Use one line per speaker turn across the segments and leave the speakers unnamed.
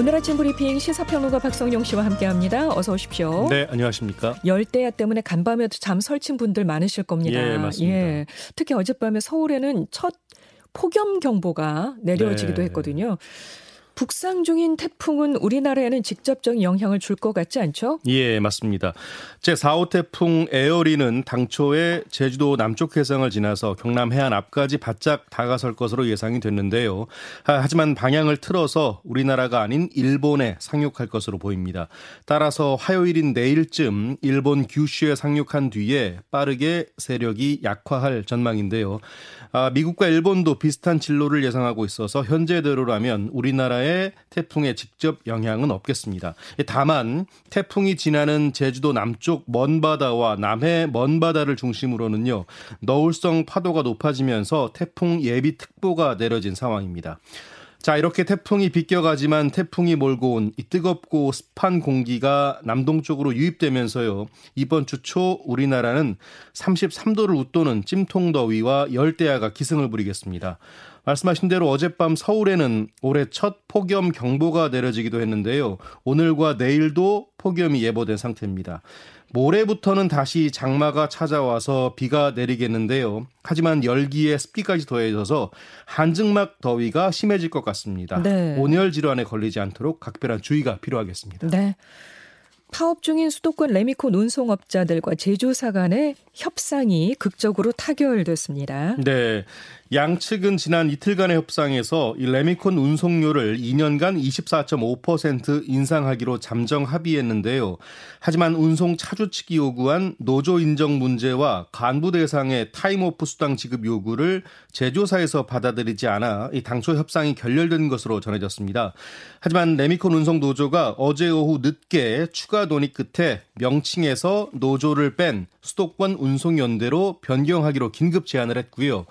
오늘 아침 브리핑 시사평론가 박성용 씨와 함께합니다. 어서 오십시오.
네, 안녕하십니까.
열대야 때문에 간밤에도 잠 설친 분들 많으실 겁니다.
예, 맞습니다. 예,
특히 어젯밤에 서울에는 첫 폭염 경보가 내려지기도
네.
했거든요. 북상 중인 태풍은 우리나라에는 직접적인 영향을 줄 것 같지 않죠?
예, 맞습니다. 제4호 태풍 에어리는 당초에 제주도 남쪽 해상을 지나서 경남 해안 앞까지 바짝 다가설 것으로 예상이 됐는데요. 하지만 방향을 틀어서 우리나라가 아닌 일본에 상륙할 것으로 보입니다. 따라서 화요일인 내일쯤 일본 규슈에 상륙한 뒤에 빠르게 세력이 약화할 전망인데요. 아, 미국과 일본도 비슷한 진로를 예상하고 있어서 현재대로라면 우리나라 의 태풍의 직접 영향은 없겠습니다. 다만 태풍이 지나는 제주도 남쪽 먼바다와 남해 먼바다를 중심으로는요. 너울성 파도가 높아지면서 태풍 예비 특보가 내려진 상황입니다. 자, 이렇게 태풍이 비껴가지만 태풍이 몰고 온 이 뜨겁고 습한 공기가 남동쪽으로 유입되면서요. 이번 주 초 우리나라는 33도를 웃도는 찜통더위와 열대야가 기승을 부리겠습니다. 말씀하신 대로 어젯밤 서울에는 올해 첫 폭염 경보가 내려지기도 했는데요. 오늘과 내일도 폭염이 예보된 상태입니다. 모레부터는 다시 장마가 찾아와서 비가 내리겠는데요. 하지만 열기에 습기까지 더해져서 한증막 더위가 심해질 것 같습니다.
네.
온열 질환에 걸리지 않도록 각별한 주의가 필요하겠습니다.
네. 파업 중인 수도권 레미콘 운송업자들과 제조사 간의 협상이 극적으로 타결됐습니다.
네. 양측은 지난 이틀간의 협상에서 이 레미콘 운송료를 2년간 24.5% 인상하기로 잠정 합의했는데요. 하지만 운송 차주 측이 요구한 노조 인정 문제와 간부 대상의 타임오프 수당 지급 요구를 제조사에서 받아들이지 않아 이 당초 협상이 결렬된 것으로 전해졌습니다. 하지만 레미콘 운송 노조가 어제 오후 늦게 추가 논의 끝에 명칭에서 노조를 뺀 수도권 운송연대로 변경하기로 긴급 제안을 했고요.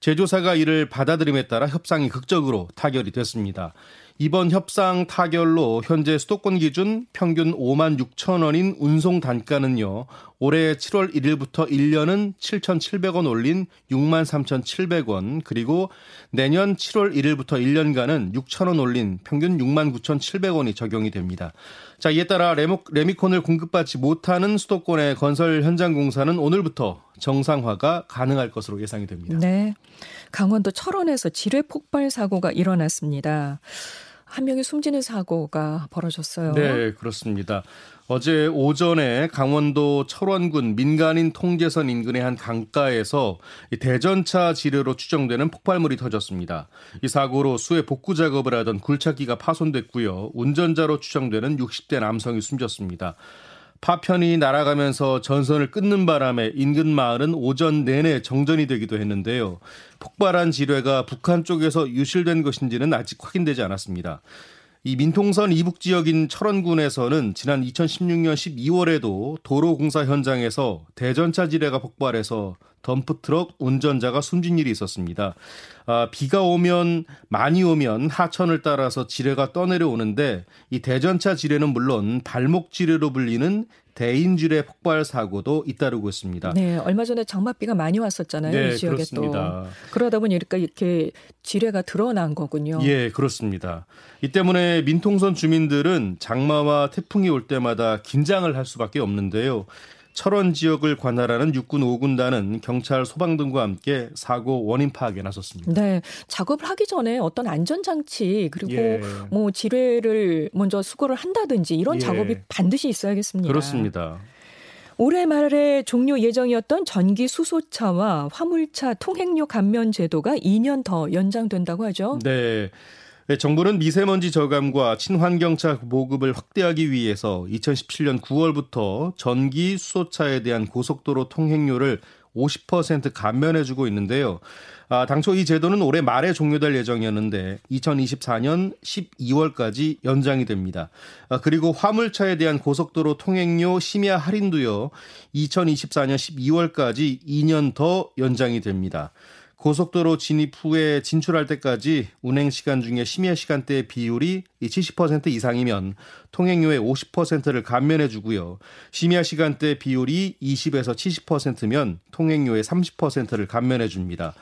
제조사가 이를 받아들임에 따라 협상이 극적으로 타결이 됐습니다. 이번 협상 타결로 현재 수도권 기준 평균 5만 6천 원인 운송 단가는요. 올해 7월 1일부터 1년은 7,700원 올린 6만 3,700원 그리고 내년 7월 1일부터 1년간은 6천 원 올린 평균 6만 9,700원이 적용이 됩니다. 자, 이에 따라 레미콘을 공급받지 못하는 수도권의 건설 현장 공사는 오늘부터 정상화가 가능할 것으로 예상이 됩니다.
네. 강원도 철원에서 지뢰 폭발 사고가 일어났습니다. 한 명이 숨지는 사고가 벌어졌어요.
네, 그렇습니다. 어제 오전에 강원도 철원군 민간인 통제선 인근의 한 강가에서 대전차 지뢰로 추정되는 폭발물이 터졌습니다. 이 사고로 수해 복구 작업을 하던 굴착기가 파손됐고요. 운전자로 추정되는 60대 남성이 숨졌습니다. 파편이 날아가면서 전선을 끊는 바람에 인근 마을은 오전 내내 정전이 되기도 했는데요. 폭발한 지뢰가 북한 쪽에서 유실된 것인지는 아직 확인되지 않았습니다. 이 민통선 이북 지역인 철원군에서는 지난 2016년 12월에도 도로 공사 현장에서 대전차 지뢰가 폭발해서 덤프트럭 운전자가 숨진 일이 있었습니다. 아, 비가 오면 많이 오면 하천을 따라서 지뢰가 떠내려오는데 이 대전차 지뢰는 물론 발목 지뢰로 불리는 대인 지뢰 폭발 사고도 잇따르고 있습니다.
네, 얼마 전에 장맛비가 많이 왔었잖아요.
네,
이 지역에
그렇습니다.
또 그러다 보니까 이렇게 지뢰가 드러난 거군요.
예, 그렇습니다. 이 때문에 민통선 주민들은 장마와 태풍이 올 때마다 긴장을 할 수밖에 없는데요. 철원 지역을 관할하는 육군 5군단은 경찰 소방 등과 함께 사고 원인 파악에 나섰습니다.
네, 작업을 하기 전에 어떤 안전 장치 그리고
예.
뭐 지뢰를 먼저 수거를 한다든지 이런
예.
작업이 반드시 있어야겠습니다.
그렇습니다.
올해 말에 종료 예정이었던 전기 수소차와 화물차 통행료 감면 제도가 2년 더 연장된다고 하죠.
네. 네, 정부는 미세먼지 저감과 친환경차 보급을 확대하기 위해서 2017년 9월부터 전기 수소차에 대한 고속도로 통행료를 50% 감면해주고 있는데요. 아, 당초 이 제도는 올해 말에 종료될 예정이었는데 2024년 12월까지 연장이 됩니다. 아, 그리고 화물차에 대한 고속도로 통행료 심야 할인도요. 2024년 12월까지 2년 더 연장이 됩니다. 고속도로 진입 후에 진출할 때까지 운행 시간 중에 심야 시간대의 비율이 70% 이상이면 통행료의 50%를 감면해 주고요. 심야 시간대 비율이 20에서 70%면 통행료의 30%를 감면해 줍니다.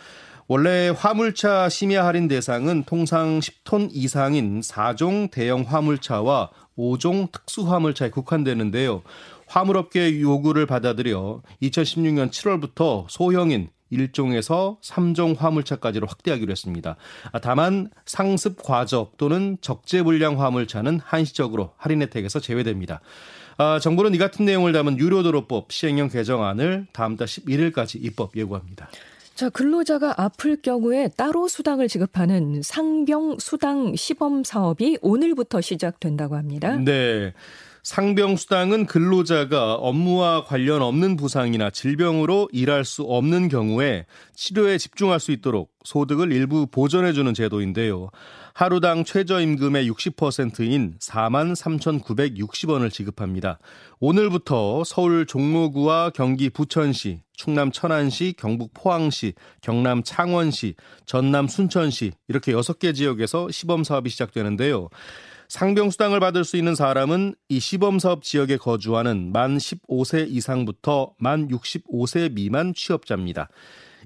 원래 화물차 심야 할인 대상은 통상 10톤 이상인 4종 대형 화물차와 5종 특수 화물차에 국한되는데요. 화물업계 요구를 받아들여 2016년 7월부터 소형인 1종에서 3종 화물차까지로 확대하기로 했습니다. 아, 다만 상습 과적 또는 적재 불량 화물차는 한시적으로 할인 혜택에서 제외됩니다. 아, 정부는 이 같은 내용을 담은 유료도로법 시행령 개정안을 다음 달 11일까지 입법 예고합니다.
자, 근로자가 아플 경우에 따로 수당을 지급하는 상병 수당 시범 사업이 오늘부터 시작된다고 합니다.
네. 상병수당은 근로자가 업무와 관련 없는 부상이나 질병으로 일할 수 없는 경우에 치료에 집중할 수 있도록 소득을 일부 보전해주는 제도인데요. 하루당 최저임금의 60%인 4만 3,960원을 지급합니다. 오늘부터 서울 종로구와 경기 부천시, 충남 천안시, 경북 포항시, 경남 창원시, 전남 순천시 이렇게 6개 지역에서 시범 사업이 시작되는데요. 상병수당을 받을 수 있는 사람은 이 시범사업 지역에 거주하는 만 15세 이상부터 만 65세 미만 취업자입니다.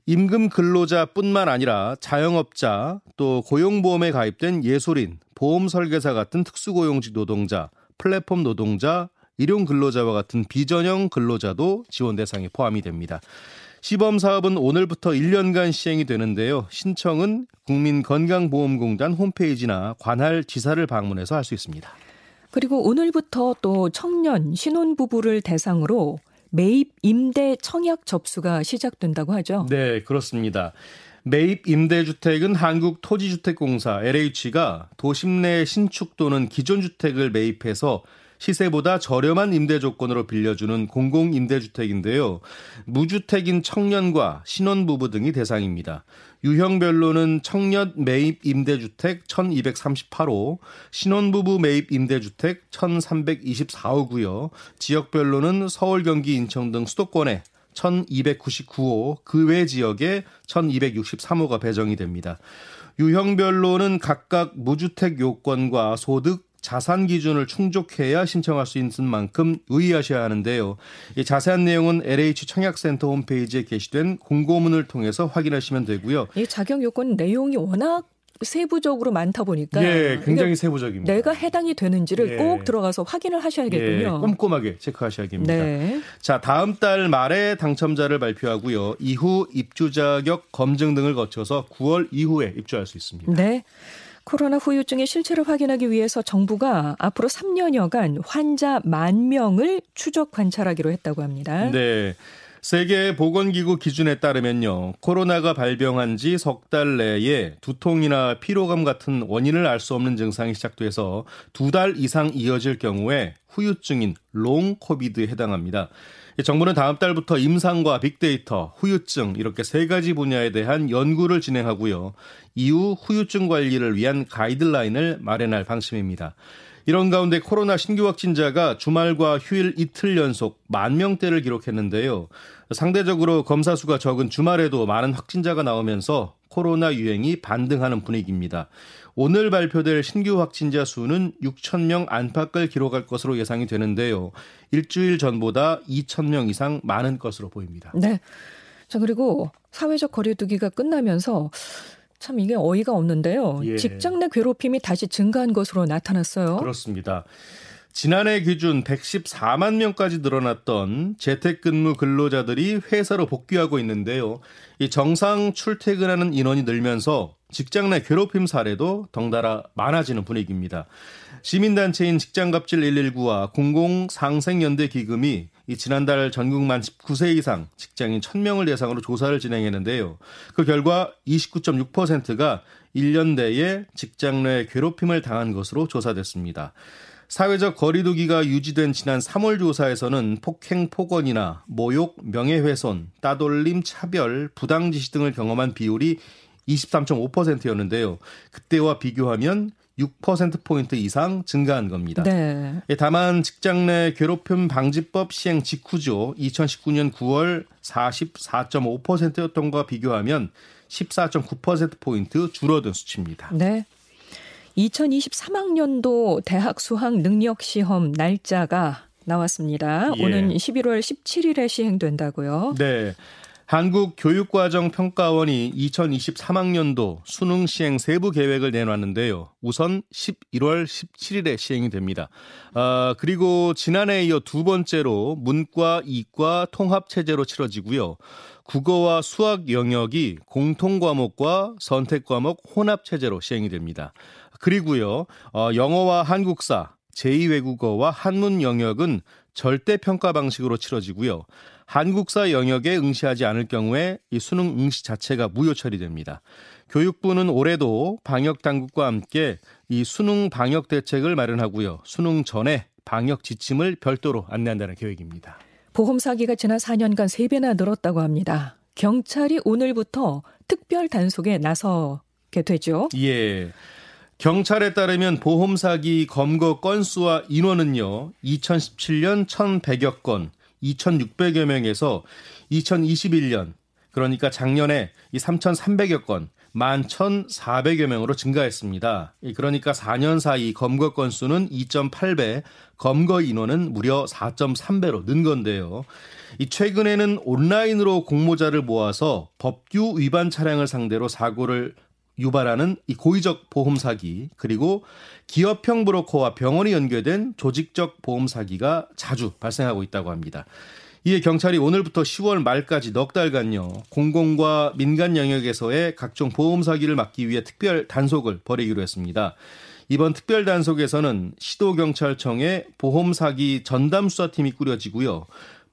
임금 근로자뿐만 아니라 자영업자 또 고용보험에 가입된 예술인, 보험 설계사 같은 특수고용직 노동자, 플랫폼 노동자, 일용 근로자와 같은 비전형 근로자도 지원 대상에 포함이 됩니다. 시범 사업은 오늘부터 1년간 시행이 되는데요. 신청은 국민건강보험공단 홈페이지나 관할 지사를 방문해서 할 수 있습니다.
그리고 오늘부터 또 청년 신혼부부를 대상으로 매입 임대 청약 접수가 시작된다고 하죠.
네, 그렇습니다. 매입 임대주택은 한국토지주택공사 LH가 도심 내 신축 또는 기존 주택을 매입해서 시세보다 저렴한 임대 조건으로 빌려주는 공공임대주택인데요. 무주택인 청년과 신혼부부 등이 대상입니다. 유형별로는 청년 매입 임대주택 1238호, 신혼부부 매입 임대주택 1324호고요. 지역별로는 서울, 경기, 인천 등 수도권에 1299호, 그 외 지역에 1263호가 배정이 됩니다. 유형별로는 각각 무주택 요건과 소득, 자산 기준을 충족해야 신청할 수 있는 만큼 의의하셔야 하는데요. 이 자세한 내용은 LH 청약센터 홈페이지에 게시된 공고문을 통해서 확인하시면 되고요.
이 자격 요건 내용이 워낙 세부적으로 많다 보니까
예, 굉장히 세부적입니다.
내가 해당이 되는지를 예. 꼭 들어가서 확인을 하셔야겠군요. 예,
꼼꼼하게 체크하셔야겠습니다. 네. 자, 다음 달 말에 당첨자를 발표하고요. 이후 입주 자격 검증 등을 거쳐서 9월 이후에 입주할 수 있습니다.
네. 코로나 후유증의 실체를 확인하기 위해서 정부가 앞으로 3년여간 환자 만 명을 추적 관찰하기로 했다고 합니다.
네. 세계 보건기구 기준에 따르면요. 코로나가 발병한 지 석 달 내에 두통이나 피로감 같은 원인을 알 수 없는 증상이 시작돼서 두 달 이상 이어질 경우에 후유증인 long COVID에 해당합니다. 정부는 다음 달부터 임상과 빅데이터, 후유증 이렇게 세 가지 분야에 대한 연구를 진행하고요. 이후 후유증 관리를 위한 가이드라인을 마련할 방침입니다. 이런 가운데 코로나 신규 확진자가 주말과 휴일 이틀 연속 만 명대를 기록했는데요. 상대적으로 검사 수가 적은 주말에도 많은 확진자가 나오면서 코로나 유행이 반등하는 분위기입니다. 오늘 발표될 신규 확진자 수는 6천 명 안팎을 기록할 것으로 예상이 되는데요. 일주일 전보다 2천 명 이상 많은 것으로 보입니다.
네. 자 그리고 사회적 거리두기가 끝나면서 참 이게 어이가 없는데요. 예. 직장 내 괴롭힘이 다시 증가한 것으로 나타났어요.
그렇습니다. 지난해 기준 114만 명까지 늘어났던 재택근무 근로자들이 회사로 복귀하고 있는데요. 이 정상 출퇴근하는 인원이 늘면서 직장 내 괴롭힘 사례도 덩달아 많아지는 분위기입니다. 시민단체인 직장갑질 119와 공공상생연대 기금이 이 지난달 전국 만 19세 이상 직장인 1000명을 대상으로 조사를 진행했는데요. 그 결과 29.6%가 1년 내에 직장 내 괴롭힘을 당한 것으로 조사됐습니다. 사회적 거리두기가 유지된 지난 3월 조사에서는 폭행, 폭언이나 모욕, 명예훼손, 따돌림, 차별, 부당지시 등을 경험한 비율이 23.5%였는데요. 그때와 비교하면 6%포인트 이상 증가한 겁니다. 네. 예, 다만 직장 내 괴롭힘 방지법 시행 직후죠. 2019년 9월 44.5%였던 것과 비교하면 14.9%포인트 줄어든 수치입니다.
네. 2023학년도 대학 수학 능력 시험 날짜가 나왔습니다. 예. 오는 11월 17일에 시행된다고요.
네. 한국교육과정평가원이 2023학년도 수능 시행 세부 계획을 내놨는데요. 우선 11월 17일에 시행이 됩니다. 아, 그리고 지난해에 이어 두 번째로 문과, 이과 통합 체제로 치러지고요. 국어와 수학 영역이 공통 과목과 선택 과목 혼합 체제로 시행이 됩니다. 그리고요. 어, 영어와 한국사, 제2외국어와 한문 영역은 절대 평가 방식으로 치러지고요. 한국사 영역에 응시하지 않을 경우에 이 수능 응시 자체가 무효 처리됩니다. 교육부는 올해도 방역 당국과 함께 이 수능 방역 대책을 마련하고요. 수능 전에 방역 지침을 별도로 안내한다는 계획입니다.
보험 사기가 지난 4년간 3배나 늘었다고 합니다. 경찰이 오늘부터 특별 단속에 나서게 되죠.
예. 경찰에 따르면 보험 사기 검거 건수와 인원은요. 2017년 1,100여 건, 2,600여 명에서 2021년 그러니까 작년에 이 3,300여 건, 11,400여 명으로 증가했습니다. 그러니까 4년 사이 검거 건수는 2.8배, 검거 인원은 무려 4.3배로 는 건데요. 이 최근에는 온라인으로 공모자를 모아서 법규 위반 차량을 상대로 사고를 유발하는 이 고의적 보험 사기 그리고 기업형 브로커와 병원이 연결된 조직적 보험 사기가 자주 발생하고 있다고 합니다. 이에 경찰이 오늘부터 10월 말까지 넉 달간요 공공과 민간 영역에서의 각종 보험 사기를 막기 위해 특별 단속을 벌이기로 했습니다. 이번 특별 단속에서는 시도경찰청의 보험 사기 전담 수사팀이 꾸려지고요.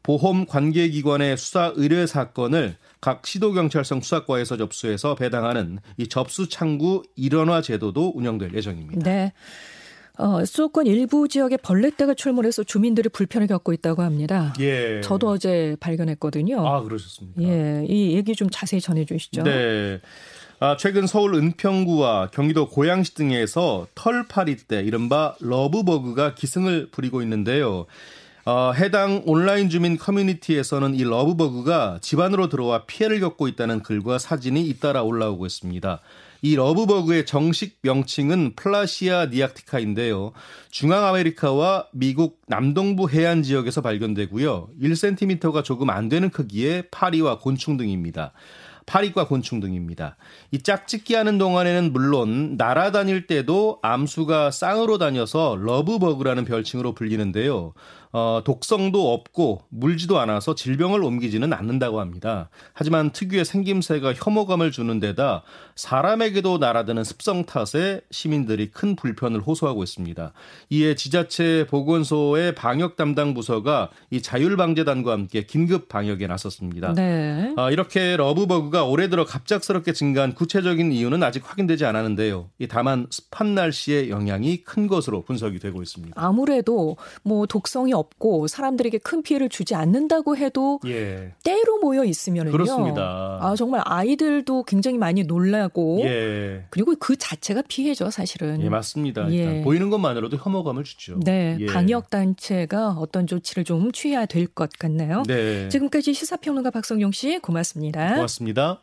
보험 관계기관의 수사 의뢰 사건을 각 시도경찰청 수사과에서 접수해서 배당하는 이 접수 창구 일원화 제도도 운영될 예정입니다.
네. 어, 수도권 일부 지역에 벌레떼가 출몰해서 주민들이 불편을 겪고 있다고 합니다. 예. 저도 어제 발견했거든요.
아, 그러셨습니까?
예. 이 얘기 좀 자세히 전해 주시죠.
네. 아, 최근 서울 은평구와 경기도 고양시 등에서 털파리떼, 이른바 lovebug가 기승을 부리고 있는데요. 어, 해당 온라인 주민 커뮤니티에서는 이 lovebug가 집안으로 들어와 피해를 겪고 있다는 글과 사진이 잇따라 올라오고 있습니다. 이 lovebug의 정식 명칭은 Plecia nearctica인데요. 중앙아메리카와 미국 남동부 해안 지역에서 발견되고요. 1cm가 조금 안 되는 크기의 파리과 곤충 등입니다. 파리과 곤충 등입니다. 이 짝짓기 하는 동안에는 물론 날아다닐 때도 암수가 쌍으로 다녀서 lovebug라는 별칭으로 불리는데요. 어, 독성도 없고 물지도 않아서 질병을 옮기지는 않는다고 합니다. 하지만 특유의 생김새가 혐오감을 주는 데다 사람에게도 날아드는 습성 탓에 시민들이 큰 불편을 호소하고 있습니다. 이에 지자체 보건소의 방역 담당 부서가 이 자율방재단과 함께 긴급 방역에 나섰습니다. 네. 어, 이렇게 lovebug가 올해 들어 갑작스럽게 증가한 구체적인 이유는 아직 확인되지 않았는데요. 다만 습한 날씨의 영향이 큰 것으로 분석이 되고 있습니다.
아무래도 뭐 독성이 없고 사람들에게 큰 피해를 주지 않는다고 해도 예. 때로 모여 있으면은요.
그렇습니다.
아 정말 아이들도 굉장히 많이 놀라고 예. 그리고 그 자체가 피해죠, 사실은.
예, 맞습니다. 예. 보이는 것만으로도 혐오감을 주죠.
네, 예. 방역 단체가 어떤 조치를 좀 취해야 될 것 같네요. 네. 지금까지 시사평론가 박성용 씨 고맙습니다.
고맙습니다.